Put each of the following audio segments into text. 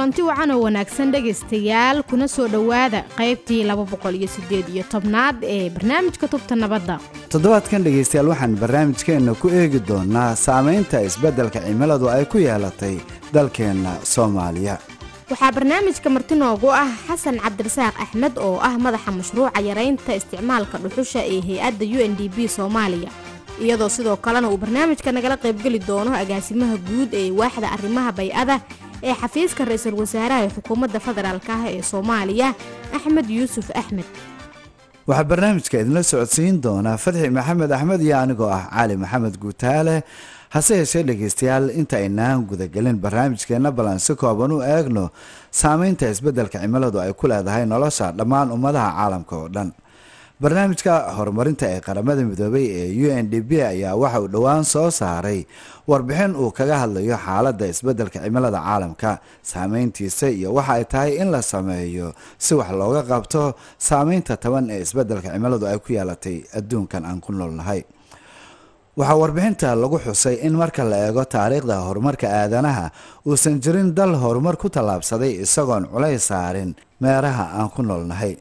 kulanti wacan oo wanaagsan dhegaystayaal kuna soo dhowaada qaybtii tobnaad ee barnaamijka tubta nabadda. Toddobaadkan dhegaystayaal waxaan barnaamijkeenna ku eegi doonnaa saamaynta isbeddelka cimiladu ay ku yeelatay dalkeenna soomaaliya. Waxaa barnaamijka marti noogu ah xasan cabdirasaaq axmed oo ah madaxa mashruuca yaraynta isticmaalka dhuxusha ee hay'adda u n d b soomaaliya. Iyadoo sidoo kalena uu barnaamijka nagala qaybgeli doono agaasimaha guud ee waaxda arrimaha bay-ada ee xafiiska ra'iisul wasaaraha ee xukuumadda federaalk ah ee soomaaliya axmed yuusuf axmed. Waxaa barnaamijka idinla socodsiin doonaa fadxi maxamed axmed iyo anigoo ah cali maxamed guutaale. Hase yeeshee dhegaystayaal inta aynaan gudagelin barnaamijkeenna ballan si kooban u eegno. Saameynta isbeddelka cimiladu ay ku leedahay nolosha dhammaan ummadaha caalamka oo dhan barnaamijka horumarinta ee qaramada midoobay ee u n d b ayaa waxa uu dhowaan soo saaray warbixin uu kaga hadlayo xaaladda isbeddelka cimilada caalamka saameyntiisa iyo waxa ay tahay in la sameeyo si wax looga qabto saameynta taban ee isbeddelka cimiladu ay ku yeelatay adduunkan aan ku noolnahay waxaa warbixinta lagu xusay in marka la eego taariikhda horumarka aadanaha uusan jirin dal horumar ku tallaabsaday isagoon culays saarin meeraha aan ku noolnahay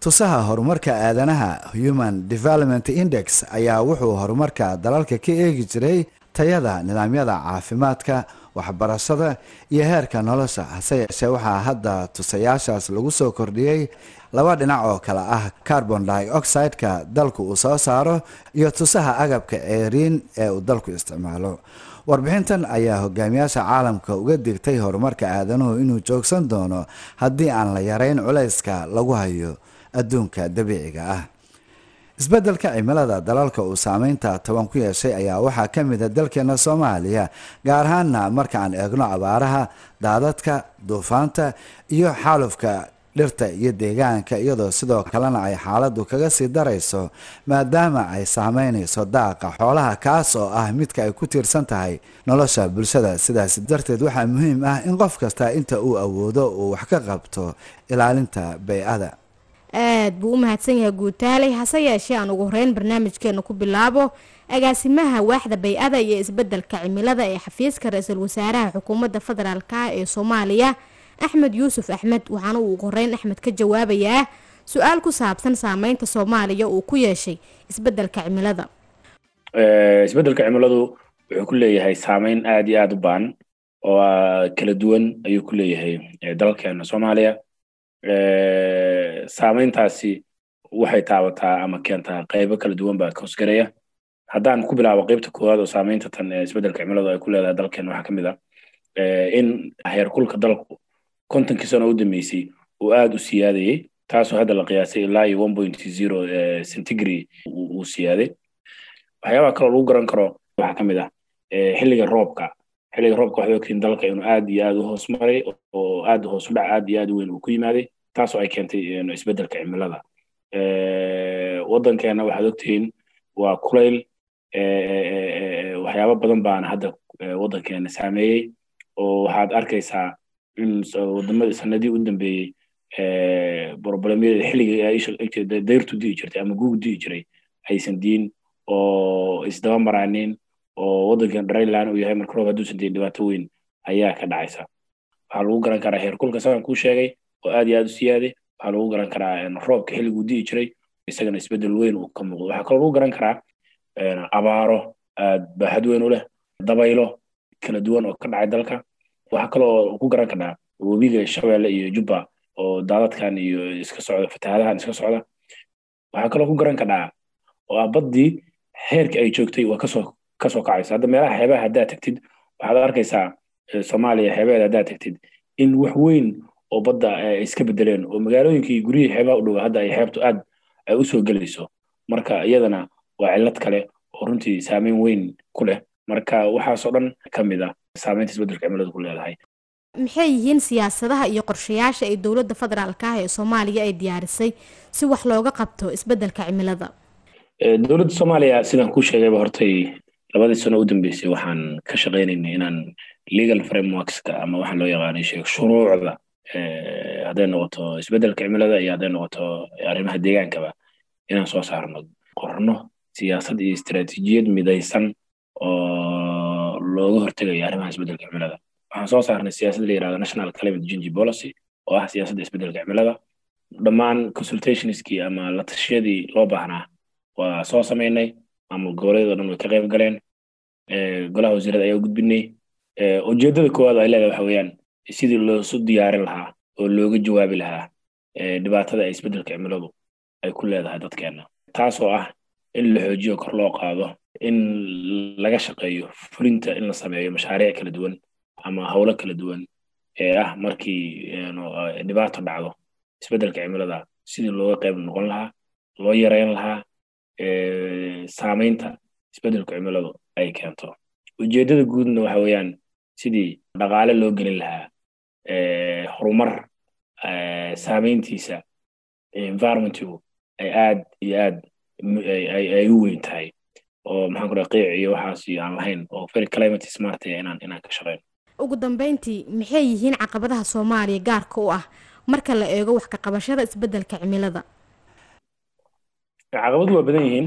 tusaha horumarka aadanaha human development index ayaa wuxuu horumarka dalalka ka eegi jiray tayada nidaamyada caafimaadka waxbarashada iyo heerka nolosha. Hase yeeshee waxaa hadda tusayaashaas lagu soo kordhiyey laba dhinac oo kale ah carbon dioxide-ka dalku uu soo saaro iyo tusaha agabka ceeriin ee uu dalku isticmaalo. Warbixintan ayaa hogaamiyaasha caalamka uga digtay horumarka aadanuhu inuu joogsan doono haddii aan la yareyn culayska lagu hayo adduunka dabiiciga ah. Isbeddelka cimilada dalalka uu saameynta toban ku yeeshay ayaa waxaa ka mid a dalkeena soomaaliya gaar ahaana marka aan eegno abaaraha daadadka duufaanta iyo xaalufka dhirta iyo deegaanka iyadoo sidoo kalena ay xaaladdu kaga sii darayso maadaama ay saameynayso daaqa xoolaha kaas oo ah midka ay ku tiirsan tahay nolosha bulshada. Sidaas darteed waxaa muhiim ah in qof kasta inta uu awoodo uu wax ka qabto ilaalinta bay-ada aad buu u mahadsan yahay guutaaley hase yeeshee aan ugu horeyn barnaamijkeena ku bilaabo agaasimaha waaxda bay-ada iyo isbeddelka cimilada ee xafiiska ra'iisul wasaaraha xukuumadda federaalk ee soomaaliya axmed yuusuf axmed. Waxaana uu ugu horeyn axmed ka jawaabayaa su'aal ku saabsan saameynta soomaaliya uu ku yeeshay isbeddelka cimilada. Isbeddelka cimiladu wuxuu ku leeyahay saameyn aada iyo aada u baan oo kala duwan ayuu ku leeyahay dalkeena soomaaliya saameyntaasi waxay taabataa ama keentaa qaybo kala duwan baa kahosgaraya haddaan ku bilaabo qaybta koowaad oo saameynta tan isbeddelka cimiladu ay ku leedahay dalkeena waxaa ka mid ah in heerkulka dalku kontonkii sano u dambeysay uu aada u siyaadayey taasoo hadda la qiyaasay ilaa iyo one point zero centigrade uu siyaaday waxyaabaha kaloo lagu garan karo waxaa ka mid ah xilliga roobka. Xilliga roobka waxay dalka inuu aad iyo aad u hoos maray oo aad hoos aad iyo aad weyn uu ku yimaaday taasoo ay keentay isbeddelka cimilada. Waddankeena waxaad ogtihiin waa kulayl waxyaabo badan baana hadda waddankeena saameeyey oo waxaad arkaysaa in waddamada sanadii u dambeeyey problemyada dayrtu di'i jirtay ama gugu di'i jiray aysan diin oo isdaba maraanin oo waddankan dryland uu yahay marka hadduusan diin dhibaato weyn ayaa ka dhacaysa. Waxaa lagu garan karaa heerkulka sagan kuu sheegay oo aad iyo aad u siyaaday waxaa lagu garan karaa roobka xilliguu di'i jiray isagana isbeddel weyn uu ka muuqdo. Waxaa kaloo lagu garan karaa abaaro aad baaxad weyn u dabaylo kala duwan oo ka dhacay dalka. Waxaa kaloo ku garan karnaa webiga shabeelle iyo jubba oo daadadkan iyo iska socda fatahaadahan iska socda. Waxaa kaloo ku garan karnaa oo ah baddii heerka ay joogtay waa ka soo ka soo kacaysa. Hadda meelaha xeebaha haddaad tagtid waxaad arkaysaa soomaaliya xeebaheeda haddaad tagtid in wax weyn oo badda ay iska bedeleen oo magaalooyinkii guryihii xeebaha u dhowa hadda ay xeebtu aad ay u soo gelayso. Marka iyadana waa cillad kale oo runtii saameyn weyn ku leh. Marka waxaasoo dhan ka mid ah saameynta isbeddelka cimiladu ku leedahay. Maxay yihiin siyaasadaha iyo qorshayaasha ay dowladda federaalk ah ee soomaaliya ay diyaarisay si wax looga qabto isbeddelka cimilada? Dowladda soomaaliya sidaan kuu sheegayba hortay labadii sano u dambeysay waxaan ka shaqaynaynay inaan legal frameworkska ama waxaan loo yaqaanay shuruucda hadday noqoto isbeddelka cimilada iyo hadday noqoto arrimaha deegaankaba inaan soo saarno qorno siyaasad iyo istaraatiijiyad midaysan oo looga hortegayo arrimaha isbeddelka cimilada. Waxaan soo saarnay siyaasad la yiraahdo national climate change policy oo ah siyaasadda isbeddelka cimilada. Dhammaan consultationskii ama la tashiyadii loo baahnaa waa soo samaynay maamul goboleed oo dhan way ka qayb galeen. Golaha wasiirada ayaa u gudbinay. Ujeeddada koowaad ay leedahay waxa weeyaan sidii loosu diyaarin lahaa oo looga jawaabi lahaa dhibaatada ay isbeddelka cimiladu ay ku leedahay dadkeenna taasoo ah in la xoojiyo kor loo qaado in laga shaqeeyo fulinta in la sameeyo mashaariic kala duwan ama howlo kala duwan ee ah markii dhibaato dhacdo isbeddelka cimilada sidii looga qayb noqon lahaa loo yareyn lahaa saamaynta isbeddelka cimiladu ay keento. Ujeeddada guudna waxa weeyaan sidii dhaqaale loo gelin lahaa horumar saamayntiisa environmentigu ay aad iyo aad ay u weyn tahay. Oo maxaan ku dhaha qiic iyo waxaas aan lahayn oo very climate smart inaan inaan ka shaqeyno ugu dambeyntii maxay yihiin caqabadaha soomaaliya gaarka u ah marka la eego wax ka qabashada isbeddelka cimilada? Caqabadu waa badan yihiin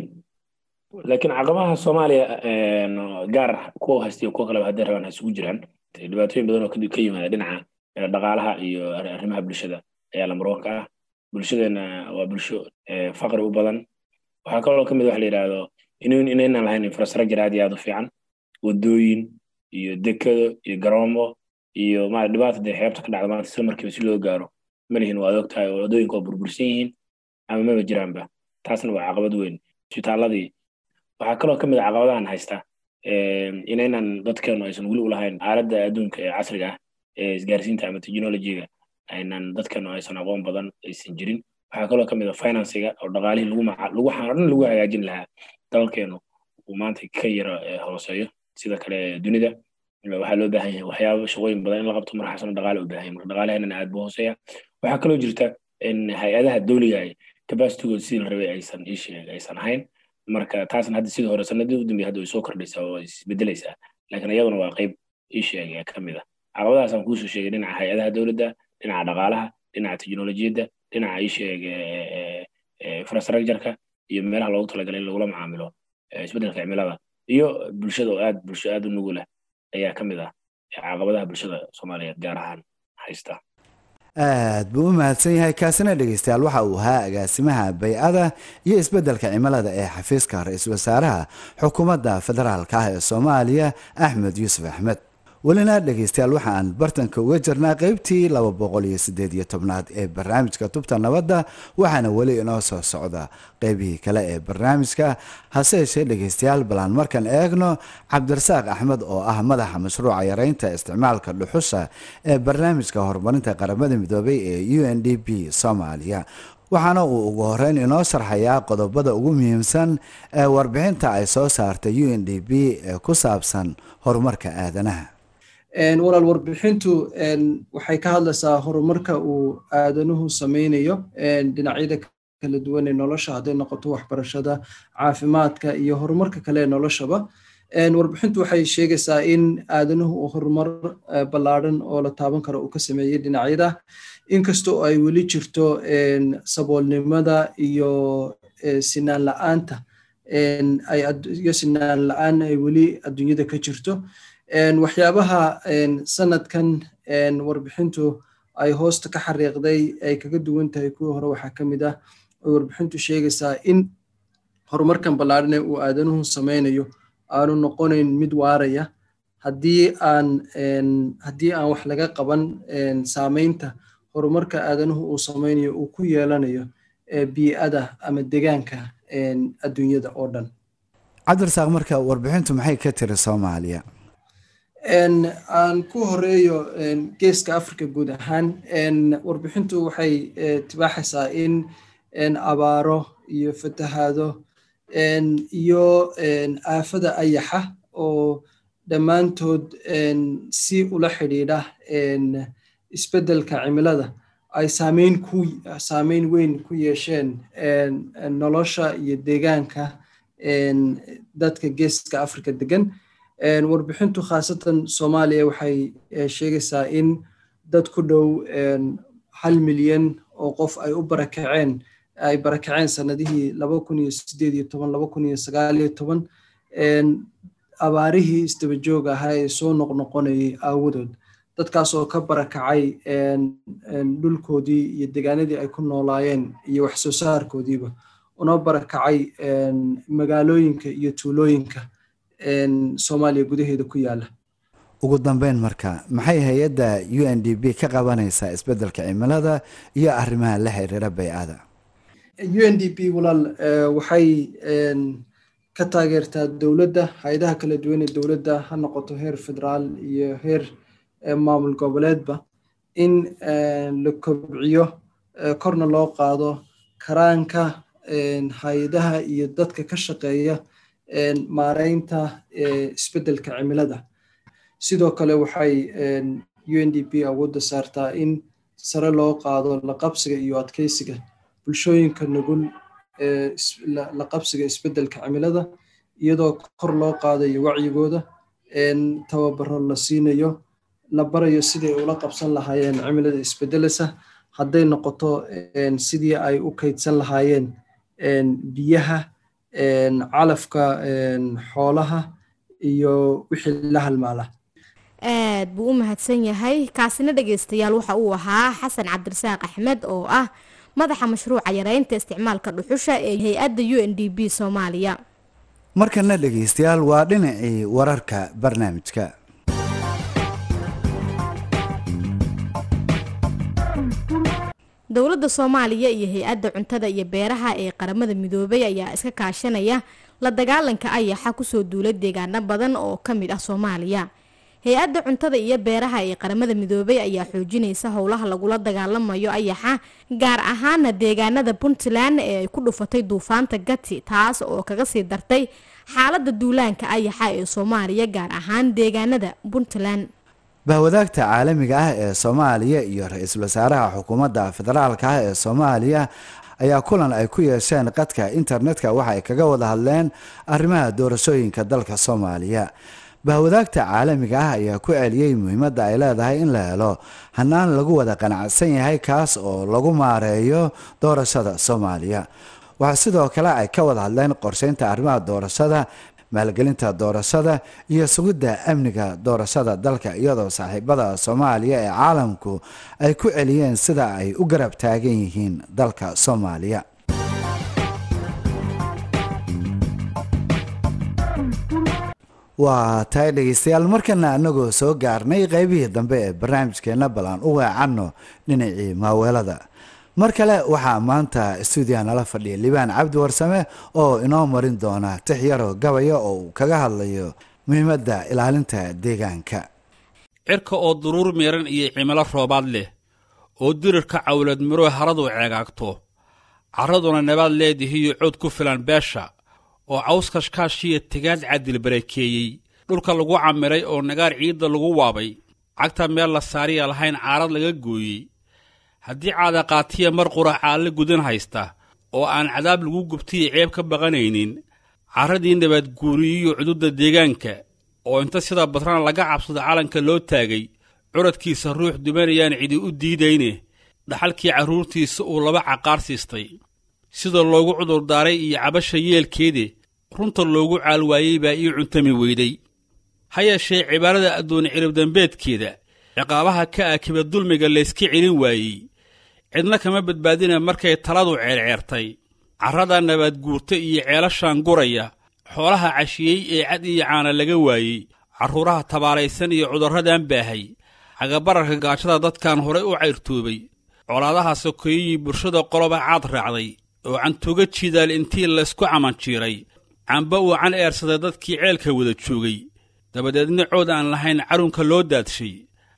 laakiin caqabaha soomaaliya gaar kuwa haysta iyo kuwa kaleba hadday rabaan ha isugu jiraan. Dhibaatooyin badan oo ka yimaada dhinaca dhaqaalaha iyo arrimaha bulshada ayaa lambarwanka ah. Bulshadeena waa bulsho faqri u badan. Waxaa kaloo ka mid waxa la yidhaahdo inaynaan lahayn infrastructure aad iyo aad u fiican. Wadooyin iyo dekado iyo garoomo iyo ma dhibaata dee xeebta ka dhacda maanta isla markiiba si loo gaaro malihin waad og oo waddooyinka waa burbursan yihiin ama maba jiraanba. Taasna waa caqabad weyn. Isbitaaladii waxaa kaloo ka mid a caqabadahan haysta inaynan dadkeenu aysan weli u lahayn aaladda adduunka ee casriga ah isgaarsiinta ama technologyga aynan dadkeenu aysan aqoon badan aysan jirin. Waxaa kaloo ka mid a financiga oo dhaqaalihii lagu dhan lagu hagaajin lahaa dalkeenu uu maanta ka yara hooseeyo. Sida kale dunida waxaa loo baahan yahay waxyaaba shaqooyin badan in la qabto. Markaasna dhaqaale u baahan marka dhaqaalaheenana aad buu hooseeya waxaa kaloo jirta in hay'adaha dowliga ay capacitygooda sidii la rabay aysan aysan ahayn. Marka taasna hadda sidii hore sanadii u dambeeyay hadda way soo kordhaysaa oo isbedelaysaa laakiin iyaduna waa qayb ii sheeg ee ka mid ah caqabadahaasaan kuusoo sheegay dhinaca hay'adaha dowladda dhinaca dhaqaalaha dhinaca teknolojiyadda dhinaca ii sheeg infrastructureka iyo meelaha loogu talagalay in lagula macaamilo isbeddelka cimilada iyo bulshada oo aad bulsho aad u nugula ayaa ka mid ah caqabadaha bulshada soomaaliyeed gaar ahaan haysta. Aad buu u mahadsan yahay kaasina dhegeystayaal waxa uu ahaa agaasimaha bay-ada iyo isbeddelka cimilada ee xafiiska ra'iisul wasaaraha xukuumadda federaalka ah ee soomaaliya axmed yuusuf axmed welina dhegeystayaal waxaan bartanka uga jirnaa qeybtii laba boqol iyo sideed iyo tobnaad ee barnaamijka tubta nabadda waxaana weli inoo soo socda qeybihii kale ee barnaamijka. Hase yeeshee dhegeystayaal balaan markan eegno cabdirasaaq axmed oo ah madaxa mashruuca yareynta isticmaalka dhuxusha ee barnaamijka horumarinta qaramada midoobay ee u n d p soomaaliya waxaana uu ugu horeyn inoo sharxayaa qodobada ugu muhiimsan ee warbixinta ay soo saartay u n d p ee ku saabsan horumarka aadanaha walaal warbixintu waxay ka hadlaysaa horumarka uu aadanuhu sameynayo dhinacyada kala duwan ee nolosha hadday noqoto waxbarashada caafimaadka iyo horumarka kale ee noloshaba. Warbixintu waxay sheegaysaa in aadanuhu uu horumar ballaadhan oo la taaban karo uu ka sameeyey dhinacyada. Inkastoo ay weli jirto saboolnimada iyo sinaan la'aanta iyo sinaan la'aan ay weli adduunyada ka jirto waxyaabaha sanadkan warbixintu ay hoosta ka xariiqday ay kaga duwan tahay kuwii hore waxaa ka mid ah oy warbixintu sheegaysaa in horumarkan ballaadhan ee uu aadanuhu sameynayo aanu noqonayn mid waaraya. Haddii aan haddii aan wax laga qaban saameynta horumarka aadanuhu uu sameynayo uu ku yeelanayo bii'ada ama degaanka adduunyada oo dhan. Cabdirasaaq marka warbixintu maxay ka tiri soomaaliya aan ku horeeyo geeska africa guud ahaan warbixintu waxay tibaaxaysaa in abaaro iyo fatahaado iyo aafada ayaxa oo dhammaantood si ula xidhiidha isbeddelka cimilada ay saameyn weyn ku yeesheen nolosha iyo deegaanka dadka geeska africa degan warbixintu khaasatan soomaaliya waxay sheegaysaa in dad ku dhow hal milyan oo qof ay u barakaceen ay barakaceen sanadihii abaarihii isdaba joog ahaa ee soo noqnoqonayay aawadood. Dadkaas oo ka barakacay dhulkoodii iyo degaanadii ay ku noolaayeen iyo wax soo saarkoodiiba. Una barakacay magaalooyinka iyo tuulooyinka soomaaliya gudaheeda ku yaalla ugu dambeyn marka maxay hay'adda u n d b ka qabanaysaa isbeddelka cimilada iyo arrimaha la xiriira bay-ada? U n d b walaal waxay ka taageertaa dowladda hay'adaha kala duwan ee dowladda ha noqoto heer federaal iyo heer maamul goboleedba in la kobciyo korna loo qaado karaanka hay'adaha iyo dadka ka shaqeeya maareynta isbeddelka cimilada. Sidoo kale waxay u n d p awoodda saartaa in sare loo qaado la qabsiga iyo adkeysiga bulshooyinka nugul la qabsiga isbeddelka cimilada iyadoo kor loo qaadayo wacyigooda tababaro la siinayo la barayo siday ula qabsan lahaayeen cimilada isbeddeleysa hadday noqoto sidii ay u kaydsan lahaayeen biyaha calafka xoolaha iyo wixii la halmaala. Aad buu u mahadsan yahay. Kaasina dhegeystayaal waxa uu ahaa xasan cabdirasaaq axmed oo ah madaxa mashruuca yareynta isticmaalka dhuxusha ee hay'adda u n d b soomaaliya. Markana dhegeystayaal waa dhinacii wararka barnaamijka dowladda soomaaliya iyo hay'adda cuntada iyo beeraha ee qaramada midoobay ayaa iska kaashanaya. La dagaalanka ayaxa ku soo duula deegaano badan oo ka mid ah soomaaliya. Hay'adda cuntada iyo beeraha ee qaramada midoobay ayaa xoojinaysa howlaha lagula dagaalamayo ayaxa gaar ahaana deegaanada puntland ee ay ku dhufatay duufaanta gati taas oo kaga sii dartay xaalada duulaanka ayaxa ee soomaaliya gaar ahaan deegaanada puntland bahwadaagta caalamiga ah ee soomaaliya iyo ra'iisul wasaaraha xukuumadda federaalka ah ee soomaaliya ayaa kulan ay ku yeesheen qadka internetka waxa ay kaga wada hadleen arrimaha doorashooyinka dalka soomaaliya. Bahwadaagta caalamiga ah ayaa ku celiyey muhiimadda ay leedahay in la helo hanaan lagu wada qanacsan yahay kaas oo lagu maareeyo doorashada soomaaliya. Waxaa sidoo kale ay ka wada hadleen qorsheynta arrimaha doorashada maalgelinta doorashada iyo sugidda amniga doorashada dalka iyadoo saaxiibada soomaaliya ee caalamku ay ku celiyeen sida ay u garab taagan yihiin dalka soomaaliya. Waa tahay dhegeystayaal markana anagoo soo gaarnay qeybihii dambe ee barnaamijkeena bal aan u weecanno dhinacii maaweelada mar kale waxaa maanta stuudiya nala fadhiya libaan cabdi warsame oo inoo marin doona tix yaroo gabaya oo uu kaga hadlayo muhiimadda ilaalinta deegaanka. Cirka oo duruur miiran iyo cimilo roobaad leh oo dirirka cawlad miroo haradu ceegaagto carraduna nabaad leedihiyo cood ku filan beesha oo cawskashkaashiya tegaad cadil barakeeyey dhulka lagu camiray oo nagaar ciidda lagu waabay cagta meel la saariya lahayn caarad laga gooyey haddii caadaqaatiya mar qura caalle gudan haysta oo aan cadaab lagu gubtiya ceeb ka baqanaynin carradii nabadguuriyiyo cududda deegaanka oo inta sida badrana laga cabsada calanka loo taagay curadkiisa ruux dumanayaan cidi u diidayne dhaxalkii carruurtiisa uu laba caqaar siistay. Sida loogu cudurdaaray iyo cabasha yeelkeede runta loogu caalwaayey baa ii cuntami weyday. Ha yeeshee cibaarada addoon ciribdambeedkeeda ciqaabaha ka akiba dulmiga layska celin waayey cidna kama badbaadina markay taladu ceerceertay. Carrada nabaadguurta iyo ceelashaan guraya xoolaha cashiyey ee cad iyo caana laga waayey carruuraha tabaalaysan iyo cudurradan baahay. Cagabararka gaajada dadkan horay u cayrtoobay. Colaadaha sokeeyihii bulshada qoloba caad raacday oo cantuga jidaal intii laysku camanjiiray camba uu can eersaday dadkii ceelka wada joogay. Dabadeedna cood aan lahayn carunka loo daadshay.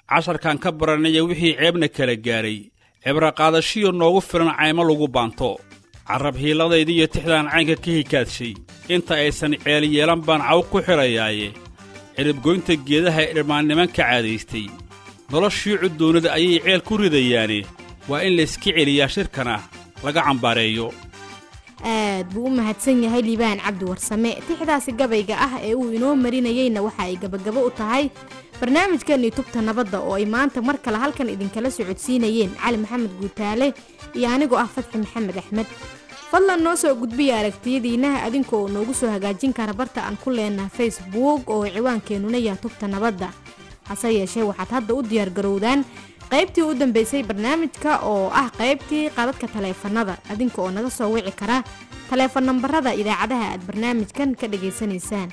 Casharkan ka baranaya wixii ceebna kala gaadhay cibraqaadashiyo noogu filan caymo lagu baanto. Carrab hiiladaydiiyo tixdaan caynka ka hikaadshay inta aysan ceel yeelan baan caw ku xidhayaaye ciribgoynta geedaha ee dhirmaannimanka caadaystay. Noloshii cuddoonnada ayay ceel ku ridayaane. Waa in layska celiyaa shirkana laga cambaareeyo. Aad buu u mahadsan yahay liibaan cabdi warsame. Tixdaasi gabayga ah ee uu inoo marinayeyna waxa ay gabagabo u tahay barnaamijkeenii tubta nabadda oo ay maanta mar kale halkan idinkala socodsiinayeen cali maxamed guutaale iyo anigoo ah fadxi maxamed axmed. Fadlan noo soo gudbiya aragtiyadiinnaha adinka oo noogu soo hagaajin kara barta aan ku leenaha facebook oo ciwaankeenuna yaa tubta nabadda. Hase yeeshee waxaad hadda u diyaargarowdaan qaybtii u dambeysay barnaamijka oo ah qaybtii qadadka taleefanada adinka oo naga soo wici kara taleefan nambarada idaacadaha aad barnaamijkan ka dhageysanaysaan